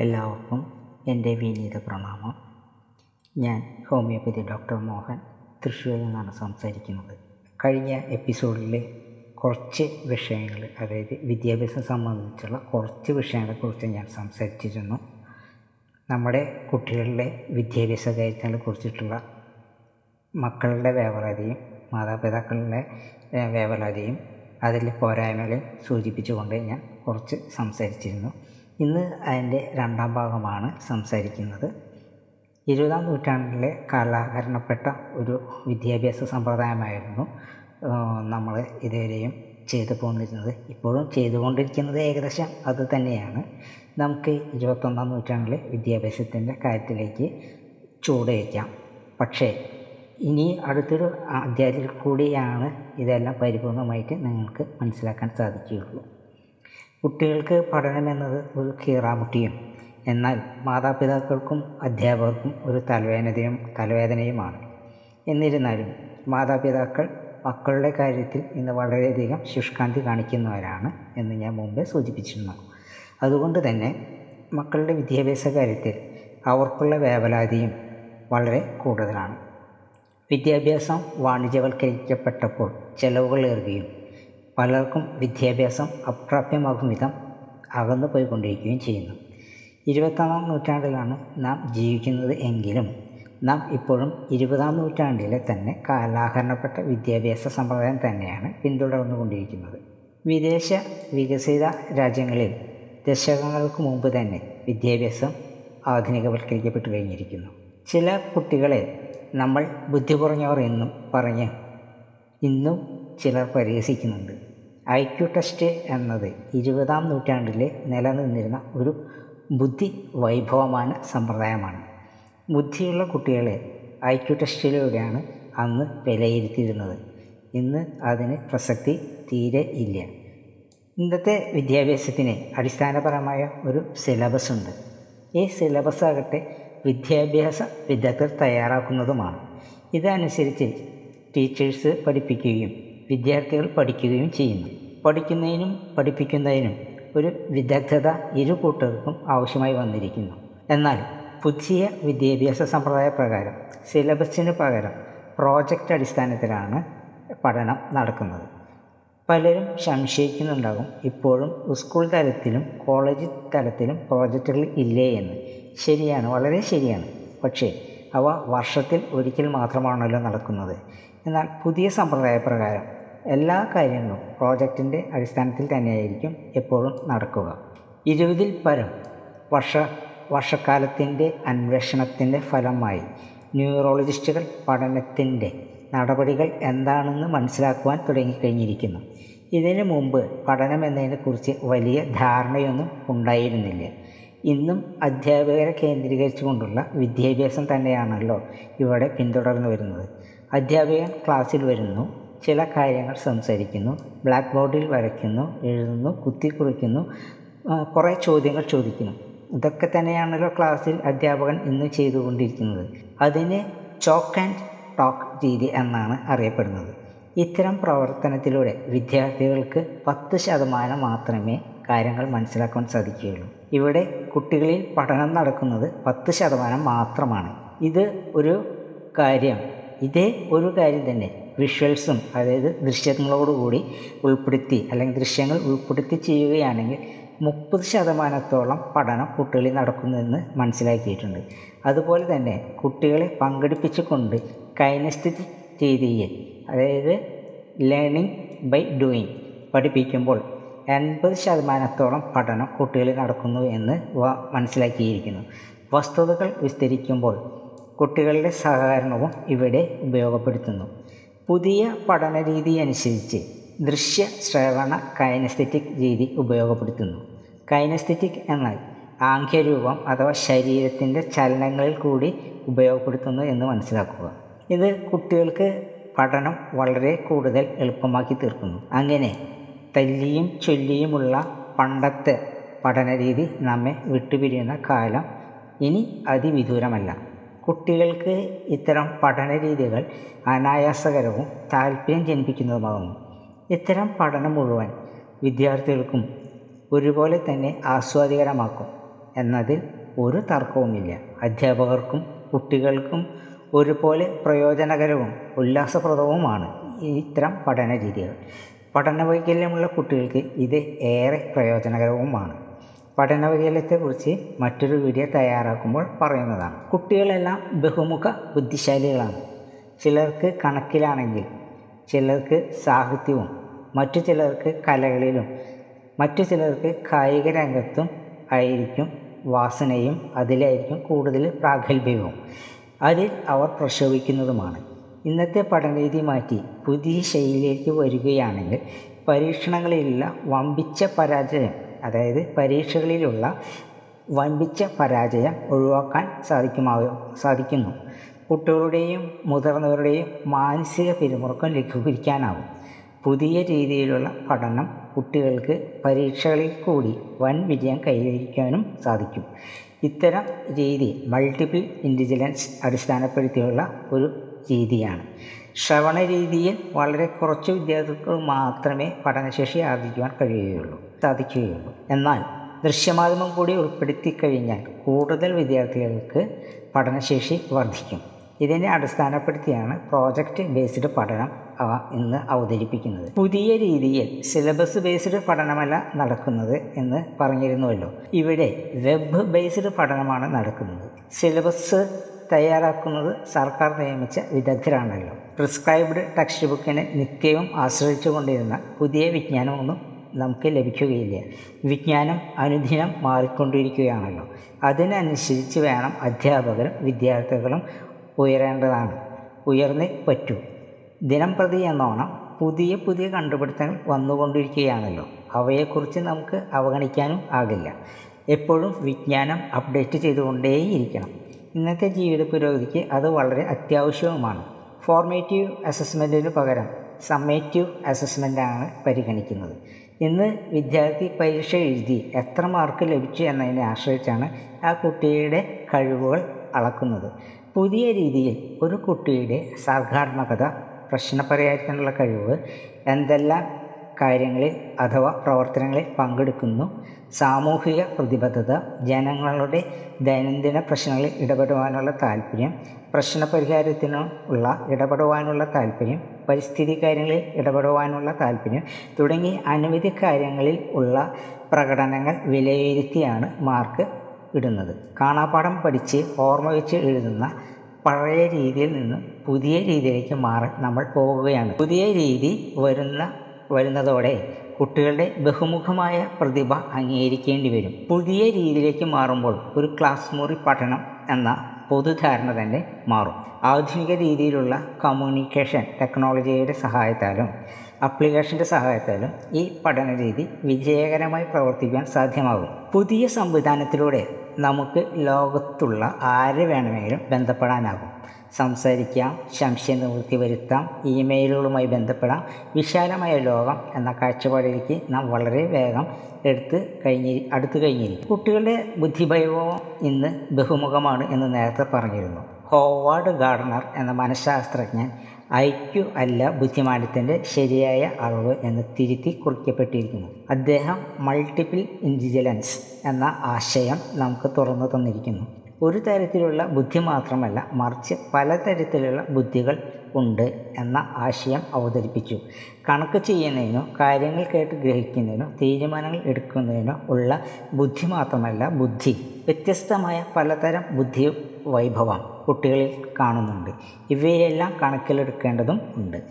എല്ലാവർക്കും എന്റെ വിനീത പ്രണാമം. ഞാൻ ഹോമിയോപ്പതി ഡോക്ടർ മോഹൻ തൃശ്ശൂരിൽ നിന്നാണ് സംസാരിക്കുന്നത്. കഴിഞ്ഞ എപ്പിസോഡിൽ കുറച്ച് വിഷയങ്ങൾ അതായത് വിദ്യാഭ്യാസം സംബന്ധിച്ചുള്ള കുറച്ച് വിഷയങ്ങളെക്കുറിച്ച് ഞാൻ സംസാരിച്ചിരുന്നു. നമ്മുടെ കുട്ടികളുടെ വിദ്യാഭ്യാസ കാര്യത്തിനെ കുറിച്ചിട്ടുള്ള മക്കളുടെ വേവലാതിയും മാതാപിതാക്കളുടെ വേവലാതിയും അതിൽ പോരായ്മകളെ സൂചിപ്പിച്ചുകൊണ്ട് ഞാൻ കുറച്ച് സംസാരിച്ചിരുന്നു. ഇന്ന് അതിന്റെ രണ്ടാം ഭാഗമാണ് സംസാരിക്കുന്നത്. ഇരുപതാം നൂറ്റാണ്ടിലെ കാലാഹരണപ്പെട്ട ഒരു വിദ്യാഭ്യാസ സമ്പ്രദായമായിരുന്നു നമ്മൾ ഇതുവരെയും ചെയ്തു പോന്നിരുന്നത്. ഇപ്പോഴും ചെയ്തുകൊണ്ടിരിക്കുന്നത് ഏകദേശം അത് തന്നെയാണ്. നമുക്ക് ഇരുപത്തൊന്നാം നൂറ്റാണ്ടിലെ വിദ്യാഭ്യാസത്തിന്റെ കാര്യത്തിലേക്ക് ചൂടേക്കാം പക്ഷേ ഇനി അടുത്തൊരു അധ്യായത്തിൽ കൂടിയാണ് ഇതെല്ലാം പരിപൂർണമായിട്ട് നിങ്ങൾക്ക് മനസ്സിലാക്കാൻ സാധിക്കുകയുള്ളൂ. കുട്ടികൾക്ക് പഠനം എന്നത് ഒരു കീറാമുട്ടിയും. എന്നാൽ മാതാപിതാക്കൾക്കും അധ്യാപകർക്കും ഒരു തലവേദനയും തലവേദനയുമാണ്. എന്നിരുന്നാലും മാതാപിതാക്കൾ മക്കളുടെ കാര്യത്തിൽ ഇന്ന് വളരെയധികം ശുഷ്കാന്തി കാണിക്കുന്നവരാണ് എന്ന് ഞാൻ മുമ്പേ സൂചിപ്പിച്ചിരുന്നു. അതുകൊണ്ട് തന്നെ മക്കളുടെ വിദ്യാഭ്യാസ കാര്യത്തിൽ അവർക്കുള്ള വേവലാതിയും വളരെ കൂടുതലാണ്. വിദ്യാഭ്യാസം വാണിജ്യവൽക്കരിക്കപ്പെട്ടപ്പോൾ ചെലവുകൾ ഏറുകയും പലർക്കും വിദ്യാഭ്യാസം അപ്രാപ്യമാകും വിധം അകന്നു പോയിക്കൊണ്ടിരിക്കുകയും ചെയ്യുന്നു. ഇരുപത്തൊന്നാം നൂറ്റാണ്ടിലാണ് നാം ജീവിക്കുന്നത് എങ്കിലും നാം ഇപ്പോഴും ഇരുപതാം നൂറ്റാണ്ടിലെ തന്നെ കാലാഹരണപ്പെട്ട വിദ്യാഭ്യാസ സമ്പ്രദായം തന്നെയാണ് പിന്തുടർന്നുകൊണ്ടിരിക്കുന്നത്. വിദേശ വികസിത രാജ്യങ്ങളിൽ ദശകങ്ങൾക്ക് മുമ്പ് തന്നെ വിദ്യാഭ്യാസം ആധുനികവൽക്കരിക്കപ്പെട്ടു കഴിഞ്ഞിരിക്കുന്നു. ചില കുട്ടികളെ നമ്മൾ ബുദ്ധി കുറഞ്ഞവർ എന്നും പറഞ്ഞ് ഇന്നും ചിലർ പരിഹസിക്കുന്നുണ്ട്. ഐ ക്യു ടെസ്റ്റ് എന്നത് ഇരുപതാം നൂറ്റാണ്ടിൽ നിലനിന്നിരുന്ന ഒരു ബുദ്ധി വൈഭവമാന സമ്പ്രദായമാണ്. ബുദ്ധിയുള്ള കുട്ടികളെ ഐ ക്യു ടെസ്റ്റിലൂടെയാണ് അന്ന് വിലയിരുത്തിയിരുന്നത്. ഇന്ന് അതിന് പ്രസക്തി തീരെ ഇല്ല. ഇന്നത്തെ വിദ്യാഭ്യാസത്തിന് അടിസ്ഥാനപരമായ ഒരു സിലബസ് ഉണ്ട് ഈ സിലബസ് ആകട്ടെ വിദ്യാഭ്യാസ വിദഗ്ധർ തയ്യാറാക്കുന്നതുമാണ്. ഇതനുസരിച്ച് ടീച്ചേഴ്സ് പഠിപ്പിക്കുകയും വിദ്യാർത്ഥികൾ പഠിക്കുകയും ചെയ്യുന്നു. പഠിക്കുന്നതിനും പഠിപ്പിക്കുന്നതിനും ഒരു വിദഗ്ധത ഇരു കൂട്ടർക്കും ആവശ്യമായി വന്നിരിക്കുന്നു. എന്നാൽ പുതിയ വിദ്യാഭ്യാസ സമ്പ്രദായ പ്രകാരം സിലബസിന് പകരം പ്രോജക്റ്റ് അടിസ്ഥാനത്തിലാണ് പഠനം നടക്കുന്നത്. പലരും സംശയിക്കുന്നുണ്ടാകും ഇപ്പോഴും സ്കൂൾ തലത്തിലും കോളേജ് തലത്തിലും പ്രോജക്റ്റുകൾ ഇല്ലേ എന്ന്. ശരിയാണ് വളരെ ശരിയാണ്. പക്ഷേ അവ വർഷത്തിൽ ഒരിക്കൽ മാത്രമാണല്ലോ നടക്കുന്നത്. എന്നാൽ പുതിയ സമ്പ്രദായ പ്രകാരം എല്ലാ കാര്യങ്ങളും പ്രോജക്റ്റിന്റെ അടിസ്ഥാനത്തിൽ തന്നെയായിരിക്കും എപ്പോഴും നടക്കുക. ഇരുപതിൽ പരം വർഷ വർഷക്കാലത്തിന്റെ അന്വേഷണത്തിന്റെ ഫലമായി ന്യൂറോളജിസ്റ്റുകൾ പഠനത്തിന്റെ നടപടികൾ എന്താണെന്ന് മനസ്സിലാക്കുവാൻ തുടങ്ങിക്കഴിഞ്ഞിരിക്കുന്നു. ഇതിനു മുമ്പ് പഠനം എന്നതിനെക്കുറിച്ച് വലിയ ധാരണയൊന്നും ഉണ്ടായിരുന്നില്ല. ഇന്നും അധ്യാപകരെ കേന്ദ്രീകരിച്ചുകൊണ്ടുള്ള വിദ്യാഭ്യാസം തന്നെയാണല്ലോ ഇവിടെ പിന്തുടർന്നു വരുന്നത്. അധ്യാപകൻ ക്ലാസ്സിൽ വരുന്നു ചില കാര്യങ്ങൾ സംസാരിക്കുന്നു ബ്ലാക്ക് ബോർഡിൽ വരയ്ക്കുന്നു എഴുതുന്നു കുത്തിക്കുറിക്കുന്നു കുറേ ചോദ്യങ്ങൾ ചോദിക്കുന്നു. ഇതൊക്കെ തന്നെയാണല്ലോ ക്ലാസ്സിൽ അധ്യാപകൻ ഇന്ന് ചെയ്തുകൊണ്ടിരിക്കുന്നത്. അതിന് ചോക്ക് ആൻഡ് ടോക്ക് രീതി എന്നാണ് അറിയപ്പെടുന്നത്. ഇത്തരം പ്രവർത്തനത്തിലൂടെ വിദ്യാർത്ഥികൾക്ക് പത്ത് ശതമാനം മാത്രമേ കാര്യങ്ങൾ മനസ്സിലാക്കാൻ സാധിക്കുകയുള്ളൂ. ഇവിടെ കുട്ടികളിൽ പഠനം നടക്കുന്നത് പത്ത് ശതമാനം മാത്രമാണ്. ഇത് ഒരു കാര്യം. ഇതേ ഒരു കാര്യം തന്നെ. വിഷ്വൽസും അതായത് ദൃശ്യങ്ങളോടുകൂടി ഉൾപ്പെടുത്തി അല്ലെങ്കിൽ ദൃശ്യങ്ങൾ ഉൾപ്പെടുത്തി ചെയ്യുകയാണെങ്കിൽ മുപ്പത് ശതമാനത്തോളം പഠനം കുട്ടികളിൽ നടക്കുന്നുവെന്ന് മനസ്സിലാക്കിയിട്ടുണ്ട്. അതുപോലെ തന്നെ കുട്ടികളെ പങ്കെടുപ്പിച്ചുകൊണ്ട് കൈനസ്ഥിതി രീതിയിൽ അതായത് ലേണിംഗ് ബൈ ഡൂയിങ് പഠിപ്പിക്കുമ്പോൾ എൺപത് ശതമാനത്തോളം പഠനം കുട്ടികളിൽ നടക്കുന്നു എന്ന് മനസ്സിലാക്കിയിരിക്കുന്നു. വസ്തുതകൾ വിസ്തരിക്കുമ്പോൾ കുട്ടികളുടെ സഹകരണവും ഇവിടെ ഉപയോഗപ്പെടുത്തുന്നു. പുതിയ പഠന രീതി അനുസരിച്ച് ദൃശ്യ ശ്രവണ കൈനസ്തെറ്റിക് രീതി ഉപയോഗപ്പെടുത്തുന്നു. കൈനസ്തെറ്റിക് എന്നാൽ ആംഗ്യരൂപം അഥവാ ശരീരത്തിന്റെ ചലനങ്ങളിൽ കൂടി ഉപയോഗപ്പെടുത്തുന്നു എന്ന് മനസ്സിലാക്കുക. ഇത് കുട്ടികൾക്ക് പഠനം വളരെ കൂടുതൽ എളുപ്പമാക്കി തീർക്കുന്നു. അങ്ങനെ തല്ലിയും ചൊല്ലിയുമുള്ള പണ്ടത്തെ പഠനരീതി നമ്മെ വിട്ടുപിരിയുന്ന കാലം ഇനി അതിവിദൂരമല്ല. കുട്ടികൾക്ക് ഇത്തരം പഠന രീതികൾ അനായാസകരവും താല്പര്യം ജനിപ്പിക്കുന്നതുമാകുന്നു. ഇത്തരം പഠനം മുഴുവൻ വിദ്യാർത്ഥികൾക്കും ഒരുപോലെ തന്നെ ആസ്വാദികരമാക്കും എന്നതിൽ ഒരു തർക്കവുമില്ല. അധ്യാപകർക്കും കുട്ടികൾക്കും ഒരുപോലെ പ്രയോജനകരവും ഉല്ലാസപ്രദവുമാണ് ഇത്തരം പഠന രീതികൾ. പഠന വൈകല്യമുള്ള കുട്ടികൾക്ക് ഇത് ഏറെ പ്രയോജനകരവുമാണ്. പഠന വൈകല്യത്തെക്കുറിച്ച് മറ്റൊരു വീഡിയോ തയ്യാറാക്കുമ്പോൾ പറയുന്നതാണ്. കുട്ടികളെല്ലാം ബഹുമുഖ ബുദ്ധിശാലികളാണ്. ചിലർക്ക് കണക്കിലാണെങ്കിൽ ചിലർക്ക് സാഹിത്യവും മറ്റു ചിലർക്ക് കലകളിലും മറ്റു ചിലർക്ക് കായിക രംഗത്തും ആയിരിക്കും വാസനയും അതിലായിരിക്കും കൂടുതൽ പ്രാഗൽഭ്യവും. അതിൽ അവർ പ്രക്ഷോഭിക്കുന്നതുമാണ് ഇന്നത്തെ പഠനരീതി മാറ്റി പുതിയ ശൈലിയിലേക്ക് വരികയാണെങ്കിൽ പരീക്ഷണങ്ങളിലുള്ള വമ്പിച്ച പരാജയം അതായത് പരീക്ഷകളിലുള്ള വമ്പിച്ച പരാജയം ഒഴിവാക്കാൻ സാധിക്കുമായോ സാധിക്കുന്നു. കുട്ടികളുടെയും മുതിർന്നവരുടെയും മാനസിക പിരിമുറുക്കം ലഘൂകരിക്കാനാവും. പുതിയ രീതിയിലുള്ള പഠനം കുട്ടികൾക്ക് പരീക്ഷകളിൽ കൂടി വൻ വിജയം കൈവരിക്കാനും സാധിക്കും. ഇത്തരം രീതി മൾട്ടിപ്പിൾ ഇന്റലിജൻസ് അടിസ്ഥാനപ്പെടുത്തിയുള്ള ഒരു രീതിയാണ്. ശ്രവണ രീതിയിൽ വളരെ കുറച്ച് വിദ്യാർത്ഥികൾ മാത്രമേ പഠനശേഷി ആർജിക്കുവാൻ കഴിയുകയുള്ളൂ സാധിക്കുകയുള്ളൂ. എന്നാൽ ദൃശ്യമാധ്യമം കൂടി ഉൾപ്പെടുത്തി കഴിഞ്ഞാൽ കൂടുതൽ വിദ്യാർത്ഥികൾക്ക് പഠനശേഷി വർദ്ധിക്കും. ഇതിനെ അടിസ്ഥാനപ്പെടുത്തിയാണ് പ്രോജക്റ്റ് ബേസ്ഡ് പഠനം അവ ഇന്ന് അവതരിപ്പിക്കുന്നത്. പുതിയ രീതിയിൽ സിലബസ് ബേസ്ഡ് പഠനമല്ല നടക്കുന്നത് എന്ന് പറഞ്ഞിരുന്നുവല്ലോ. ഇവിടെ വെബ് ബേസ്ഡ് പഠനമാണ് നടക്കുന്നത്. സിലബസ് തയ്യാറാക്കുന്നത് സർക്കാർ നിയമിച്ച വിദഗ്ധരാണല്ലോ. പ്രിസ്ക്രൈബ്ഡ് ടെക്സ്റ്റ് ബുക്കിനെ നിത്യവും ആശ്രയിച്ചു കൊണ്ടിരുന്ന പുതിയ വിജ്ഞാനമൊന്നും നമുക്ക് ലഭിക്കുകയില്ല. വിജ്ഞാനം അനുദിനം മാറിക്കൊണ്ടിരിക്കുകയാണല്ലോ. അതിനനുസരിച്ച് വേണം അധ്യാപകരും വിദ്യാർത്ഥികളും ഉയരേണ്ടതാണ്. ഉയർന്നേ പറ്റൂ. ദിനം പ്രതി എന്നോണം പുതിയ പുതിയ കണ്ടുപിടുത്തങ്ങൾ വന്നുകൊണ്ടിരിക്കുകയാണല്ലോ. അവയെക്കുറിച്ച് നമുക്ക് അവഗണിക്കാനും ആകില്ല. എപ്പോഴും വിജ്ഞാനം അപ്ഡേറ്റ് ചെയ്തുകൊണ്ടേയിരിക്കണം. ഇന്നത്തെ ജീവിത പുരോഗതിക്ക് അത് വളരെ അത്യാവശ്യവുമാണ്. ഫോർമേറ്റീവ് അസസ്മെന്റിന് പകരം സമ്മേറ്റീവ് അസസ്മെന്റാണ് പരിഗണിക്കുന്നത്. ഇന്ന് വിദ്യാർത്ഥി പരീക്ഷ എഴുതി എത്ര മാർക്ക് ലഭിച്ചു എന്നതിനെ ആശ്രയിച്ചാണ് ആ കുട്ടിയുടെ കഴിവുകൾ അളക്കുന്നത്. പുതിയ രീതിയിൽ ഒരു കുട്ടിയുടെ സർഗാത്മകത പ്രശ്നപരിഹാരത്തിനുള്ള കഴിവ് എന്തെല്ലാം കാര്യങ്ങളിൽ അഥവാ പ്രവർത്തനങ്ങളിൽ പങ്കെടുക്കുന്നു. സാമൂഹിക പ്രതിബദ്ധത ജനങ്ങളുടെ ദൈനംദിന പ്രശ്നങ്ങളിൽ ഇടപെടുവാനുള്ള താല്പര്യം പ്രശ്നപരിഹാരത്തിനുള്ള ഇടപെടുവാനുള്ള താല്പര്യം പരിസ്ഥിതി കാര്യങ്ങളിൽ ഇടപെടുവാനുള്ള താല്പര്യം തുടങ്ങി അനവധി കാര്യങ്ങളിൽ ഉള്ള പ്രകടനങ്ങൾ വിലയിരുത്തിയാണ് മാർക്ക് ഇടുന്നത്. കാണാപ്പാഠം പഠിച്ച് ഓർമ്മ വെച്ച് എഴുതുന്ന പഴയ രീതിയിൽ നിന്ന് പുതിയ രീതിയിലേക്ക് മാറി നമ്മൾ പോവുകയാണ്. പുതിയ രീതി വരുന്ന വരുന്നതോടെ കുട്ടികളുടെ ബഹുമുഖമായ പ്രതിഭ അംഗീകരിക്കേണ്ടി വരും പുതിയ രീതിയിലേക്ക് മാറുമ്പോൾ ഒരു ക്ലാസ് മുറി പഠനം എന്ന പൊതുധാരണ തന്നെ മാറും. ആധുനിക രീതിയിലുള്ള കമ്മ്യൂണിക്കേഷൻ ടെക്നോളജിയുടെ സഹായത്താലും അപ്ലിക്കേഷന്റെ സഹായത്താലും ഈ പഠന രീതി വിജയകരമായി പ്രവർത്തിക്കാൻ സാധ്യമാകും. പുതിയ സംവിധാനത്തിലൂടെ നമുക്ക് ലോകത്തുള്ള ആരെ വേണമെങ്കിലും ബന്ധപ്പെടാനാകും. സംസാരിക്കാം സംശയം നിവൃത്തി വരുത്താം ഇമെയിലുകളുമായി ബന്ധപ്പെടാം. വിശാലമായ ലോകം എന്ന കാഴ്ചപ്പാടിലേക്ക് നാം വളരെ വേഗം എടുത്ത് കഴിഞ്ഞി അടുത്തു കഴിഞ്ഞിരിക്കും. കുട്ടികളുടെ ബുദ്ധിഭൈവവും ഇന്ന് ബഹുമുഖമാണ് എന്ന് നേരത്തെ പറഞ്ഞിരുന്നു. ഹോവാർഡ് ഗാർഡനർ എന്ന മനഃശാസ്ത്രജ്ഞൻ ഐക്യു അല്ല ബുദ്ധിമാനത്തിന്റെ ശരിയായ അളവ് എന്ന് തിരുത്തി കുറിക്കപ്പെട്ടിരിക്കുന്നു. അദ്ദേഹം മൾട്ടിപ്പിൾ ഇന്റലിജൻസ് എന്ന ആശയം നമുക്ക് തുറന്നു തന്നിരിക്കുന്നു. ഒരു തരത്തിലുള്ള ബുദ്ധി മാത്രമല്ല മറിച്ച് പലതരത്തിലുള്ള ബുദ്ധികൾ ഉണ്ട് എന്ന ആശയം അവതരിപ്പിച്ചു. കണക്ക് ചെയ്യുന്നതിനോ കാര്യങ്ങൾ കേട്ട് ഗ്രഹിക്കുന്നതിനോ തീരുമാനങ്ങൾ എടുക്കുന്നതിനോ ഉള്ള ബുദ്ധി മാത്രമല്ല ബുദ്ധി വ്യത്യസ്തമായ പലതരം ബുദ്ധി വൈഭവം കുട്ടികളിൽ കാണുന്നുണ്ട്. ഇവയെല്ലാം കണക്കിലെടുക്കേണ്ടതും ഉണ്ട്.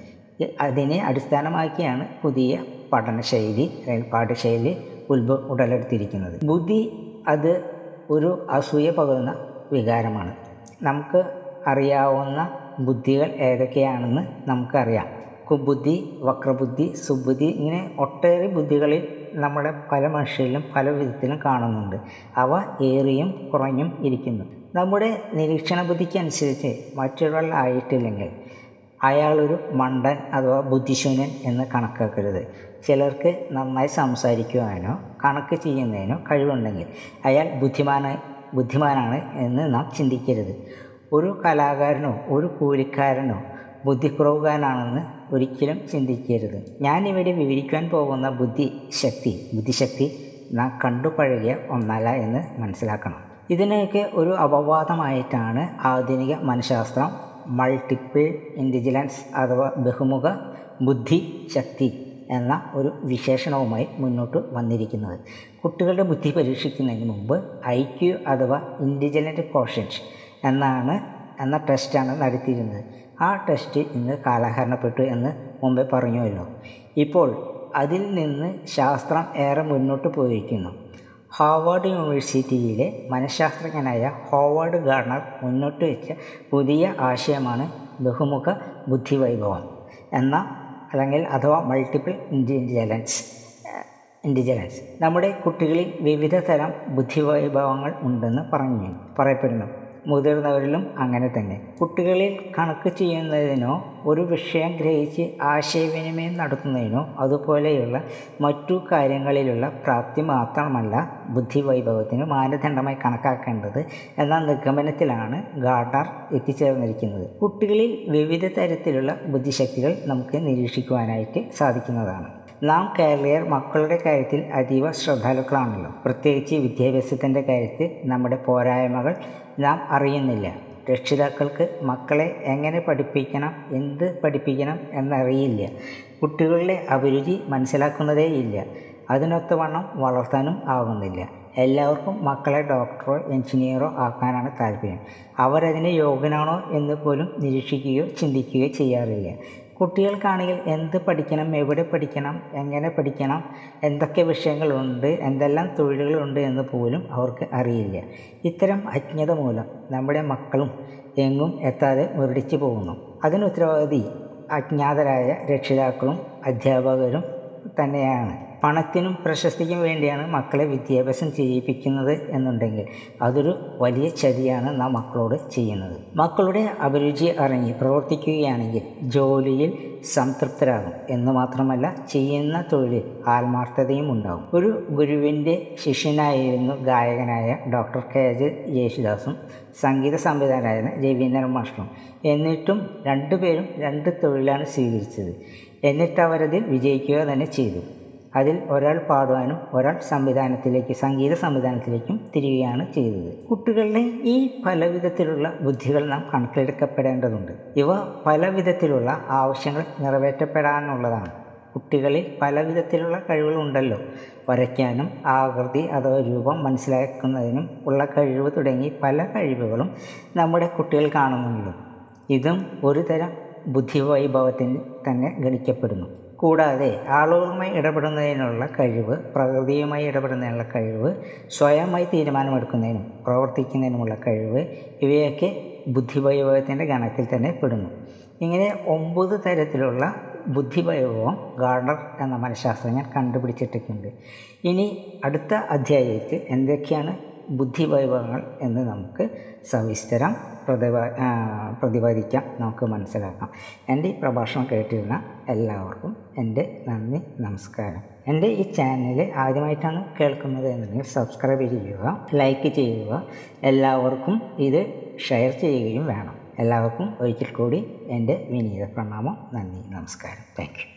അതിനെ അടിസ്ഥാനമാക്കിയാണ് പുതിയ പഠനശൈലി പാഠശൈലി ഉത്ഭ ഉടലെടുത്തിരിക്കുന്നത്. ബുദ്ധി അത് ഒരു അസൂയ പകരുന്ന വികാരമാണ്. നമുക്ക് അറിയാവുന്ന ബുദ്ധികൾ ഏതൊക്കെയാണെന്ന് നമുക്കറിയാം. കുബുദ്ധി വക്രബുദ്ധി സുബുദ്ധി ഇങ്ങനെ ഒട്ടേറെ ബുദ്ധികളിൽ നമ്മുടെ പല മനുഷ്യരിലും പല വിധത്തിലും കാണുന്നുണ്ട്. അവ ഏറിയും കുറഞ്ഞും ഇരിക്കുന്നു. നമ്മുടെ നിരീക്ഷണ ബുദ്ധിക്കനുസരിച്ച് മറ്റൊരാൾ ആയിട്ടില്ലെങ്കിൽ അയാളൊരു മണ്ടൻ അഥവാ ബുദ്ധിശൂന്യൻ എന്ന് കണക്കാക്കരുത്. ചിലർക്ക് നന്നായി സംസാരിക്കുവാനോ കണക്ക് ചെയ്യുന്നതിനോ കഴിവുണ്ടെങ്കിൽ അയാൾ ബുദ്ധിമാന ബുദ്ധിമാനാണ് എന്ന് നാം ചിന്തിക്കരുത്. ഒരു കലാകാരനോ ഒരു കൂലിക്കാരനോ ബുദ്ധിക്കുറവുകാരനാണെന്ന് ഒരിക്കലും ചിന്തിക്കരുത്. ഞാനിവിടെ വിവരിക്കാൻ പോകുന്ന ബുദ്ധിശക്തി ബുദ്ധിശക്തി നാം കണ്ടുപഴകിയ ഒന്നല്ല എന്ന് മനസ്സിലാക്കണം. ഇതിനെയൊക്കെ ഒരു അപവാദമായിട്ടാണ് ആധുനിക മനഃശാസ്ത്രം മൾട്ടിപ്പിൾ ഇന്റലിജൻസ് അഥവാ ബഹുമുഖ ബുദ്ധി ശക്തി എന്ന ഒരു വിശേഷണവുമായി മുന്നോട്ട് വന്നിരിക്കുന്നത്. കുട്ടികളുടെ ബുദ്ധി പരീക്ഷിക്കുന്നതിന് മുമ്പ് ഐ ക്യു അഥവാ ഇന്റലിജന്റ് കോഷ്യന്റ് എന്നാണ് എന്ന ടെസ്റ്റാണ് നടത്തിയിരുന്നത്. ആ ടെസ്റ്റ് ഇന്ന് കാലഹരണപ്പെട്ടു എന്ന് മുമ്പേ പറഞ്ഞുവല്ലോ. ഇപ്പോൾ അതിൽ നിന്ന് ശാസ്ത്രം ഏറെ മുന്നോട്ട് പോയിരിക്കുന്നു. ഹാർവാർഡ് യൂണിവേഴ്സിറ്റിയിലെ മനഃശാസ്ത്രജ്ഞനായ ഹോവാർഡ് ഗാർണർ മുന്നോട്ട് വെച്ച പുതിയ ആശയമാണ് ബഹുമുഖ ബുദ്ധിവൈഭവം എന്ന അല്ലെങ്കിൽ അഥവാ മൾട്ടിപ്പിൾ ഇന്റലിജൻസ് ഇന്റലിജൻസ് നമ്മുടെ കുട്ടികളിൽ വിവിധ തരം ബുദ്ധിവൈഭവങ്ങൾ ഉണ്ടെന്ന് പറഞ്ഞു പറയപ്പെടുന്നു. മുതിർന്നവരിലും അങ്ങനെ തന്നെ. കുട്ടികളിൽ കണക്ക് ചെയ്യുന്നതിനോ ഒരു വിഷയം ഗ്രഹിച്ച് ആശയവിനിമയം നടത്തുന്നതിനോ അതുപോലെയുള്ള മറ്റു കാര്യങ്ങളിലുള്ള പ്രാപ്തി മാത്രമല്ല ബുദ്ധിവൈഭവത്തിന് മാനദണ്ഡമായി കണക്കാക്കേണ്ടത് എന്ന നിഗമനത്തിലാണ് ഗാർഡർ എത്തിച്ചേർന്നിരിക്കുന്നത്. കുട്ടികളിൽ വിവിധ തരത്തിലുള്ള ബുദ്ധിശക്തികൾ നമുക്ക് നിരീക്ഷിക്കുവാനായിട്ട് സാധിക്കുന്നതാണ്. നാം കേരളീയർ മക്കളുടെ കാര്യത്തിൽ അതീവ ശ്രദ്ധാലുക്കളാണല്ലോ. പ്രത്യേകിച്ച് വിദ്യാഭ്യാസത്തിന്റെ കാര്യത്തിൽ നമ്മുടെ പോരായ്മകൾ നാം അറിയുന്നില്ല. രക്ഷിതാക്കൾക്ക് മക്കളെ എങ്ങനെ പഠിപ്പിക്കണം എന്ത് പഠിപ്പിക്കണം എന്നറിയില്ല. കുട്ടികളുടെ അഭിരുചി മനസ്സിലാക്കുന്നതേ മനസ്സിലാക്കുന്നതേയില്ല അതിനൊത്തവണ്ണം വളർത്താനും ആവുന്നില്ല. എല്ലാവർക്കും മക്കളെ ഡോക്ടറോ എഞ്ചിനീയറോ ആക്കാനാണ് താല്പര്യം. അവരതിന് യോഗ്യനാണോ എന്ന് പോലും നിരീക്ഷിക്കുകയോ ചിന്തിക്കുകയോ ചെയ്യാറില്ല. കുട്ടികൾക്കാണെങ്കിൽ എന്ത് പഠിക്കണം എവിടെ പഠിക്കണം എങ്ങനെ പഠിക്കണം എന്തൊക്കെ വിഷയങ്ങളുണ്ട് എന്തെല്ലാം തൊഴിലുകളുണ്ട് എന്ന് പോലും അവർക്ക് അറിയില്ല. ഇത്തരം അജ്ഞത മൂലം നമ്മുടെ മക്കളും എങ്ങും എത്താതെ മുരടിച്ചു പോകുന്നു. അതിന് ഉത്തരവാദി അജ്ഞാതരായ രക്ഷിതാക്കളും അധ്യാപകരും തന്നെയാണ്. പണത്തിനും പ്രശസ്തിക്കും വേണ്ടിയാണ് മക്കളെ വിദ്യാഭ്യാസം ചെയ്യിപ്പിക്കുന്നത് എന്നുണ്ടെങ്കിൽ അതൊരു വലിയ ചതിയാണ് നാം മക്കളോട് ചെയ്യുന്നത്. മക്കളുടെ അഭിരുചി അറിഞ്ഞ് പ്രവർത്തിക്കുകയാണെങ്കിൽ ജോലിയിൽ സംതൃപ്തരാകും എന്ന് മാത്രമല്ല ചെയ്യുന്ന തൊഴിലിൽ ആത്മാർത്ഥതയും ഉണ്ടാകും. ഒരു ഗുരുവിന്റെ ശിഷ്യനായിരുന്നു ഗായകനായ ഡോക്ടർ കെ ജെ യേശുദാസും സംഗീത സംവിധായകനായ രവീന്ദ്രൻ മാസ്റ്ററും എന്നിട്ടും രണ്ടുപേരും രണ്ട് തൊഴിലാണ് സ്വീകരിച്ചത്. എന്നിട്ട് അവരതിൽ വിജയിക്കുക തന്നെ ചെയ്തു. അതിൽ ഒരാൾ പാടുവാനും ഒരാൾ സംവിധാനത്തിലേക്ക് സംഗീത സംവിധാനത്തിലേക്കും തിരിയുകയാണ് ചെയ്തത്. കുട്ടികളുടെ ഈ പല വിധത്തിലുള്ള ബുദ്ധികൾ നാം കണക്കിലെടുക്കപ്പെടേണ്ടതുണ്ട്. ഇവ പല വിധത്തിലുള്ള ആവശ്യങ്ങൾ നിറവേറ്റപ്പെടാനുള്ളതാണ്. കുട്ടികളിൽ പല വിധത്തിലുള്ള കഴിവുകളുണ്ടല്ലോ. വരയ്ക്കാനും ആകൃതി അഥവാ രൂപം മനസ്സിലാക്കുന്നതിനും ഉള്ള കഴിവ് തുടങ്ങി പല കഴിവുകളും നമ്മുടെ കുട്ടികൾ കാണുന്നുണ്ട്. ഇതും ഒരു തരം ബുദ്ധിവൈഭവത്തിന് തന്നെ ഗണിക്കപ്പെടുന്നു. കൂടാതെ ആളുകളുമായി ഇടപെടുന്നതിനുള്ള കഴിവ് പ്രകൃതിയുമായി ഇടപെടുന്നതിനുള്ള കഴിവ് സ്വയമായി തീരുമാനമെടുക്കുന്നതിനും പ്രവർത്തിക്കുന്നതിനുമുള്ള കഴിവ് ഇവയൊക്കെ ബുദ്ധിവൈഭവത്തിന്റെ ഗണത്തിൽ തന്നെ പെടുന്നു. ഇങ്ങനെ ഒമ്പത് തരത്തിലുള്ള ബുദ്ധിവൈഭവം ഗാർഡർ എന്ന മനഃശാസ്ത്രജ്ഞൻ കണ്ടുപിടിച്ചിട്ടുണ്ട് ഇനി അടുത്ത അധ്യായത്തിൽ എന്തൊക്കെയാണ് ബുദ്ധിവൈഭവങ്ങൾ എന്ന് നമുക്ക് സവിസ്തരം പ്രതിപാ പ്രതിപാദിക്കാം നമുക്ക് മനസ്സിലാക്കാം. എന്റെ ഈ പ്രഭാഷണം കേട്ടിരുന്ന എല്ലാവർക്കും എന്റെ നന്ദി നമസ്കാരം. എന്റെ ഈ ചാനൽ ആദ്യമായിട്ടാണ് കേൾക്കുന്നത് എന്നുണ്ടെങ്കിൽ സബ്സ്ക്രൈബ് ചെയ്യുക ലൈക്ക് ചെയ്യുക. എല്ലാവർക്കും ഇത് ഷെയർ ചെയ്യുകയും വേണം. എല്ലാവർക്കും ഒരിക്കൽ കൂടി എന്റെ വിനീത പ്രണാമം നന്ദി നമസ്കാരം. താങ്ക്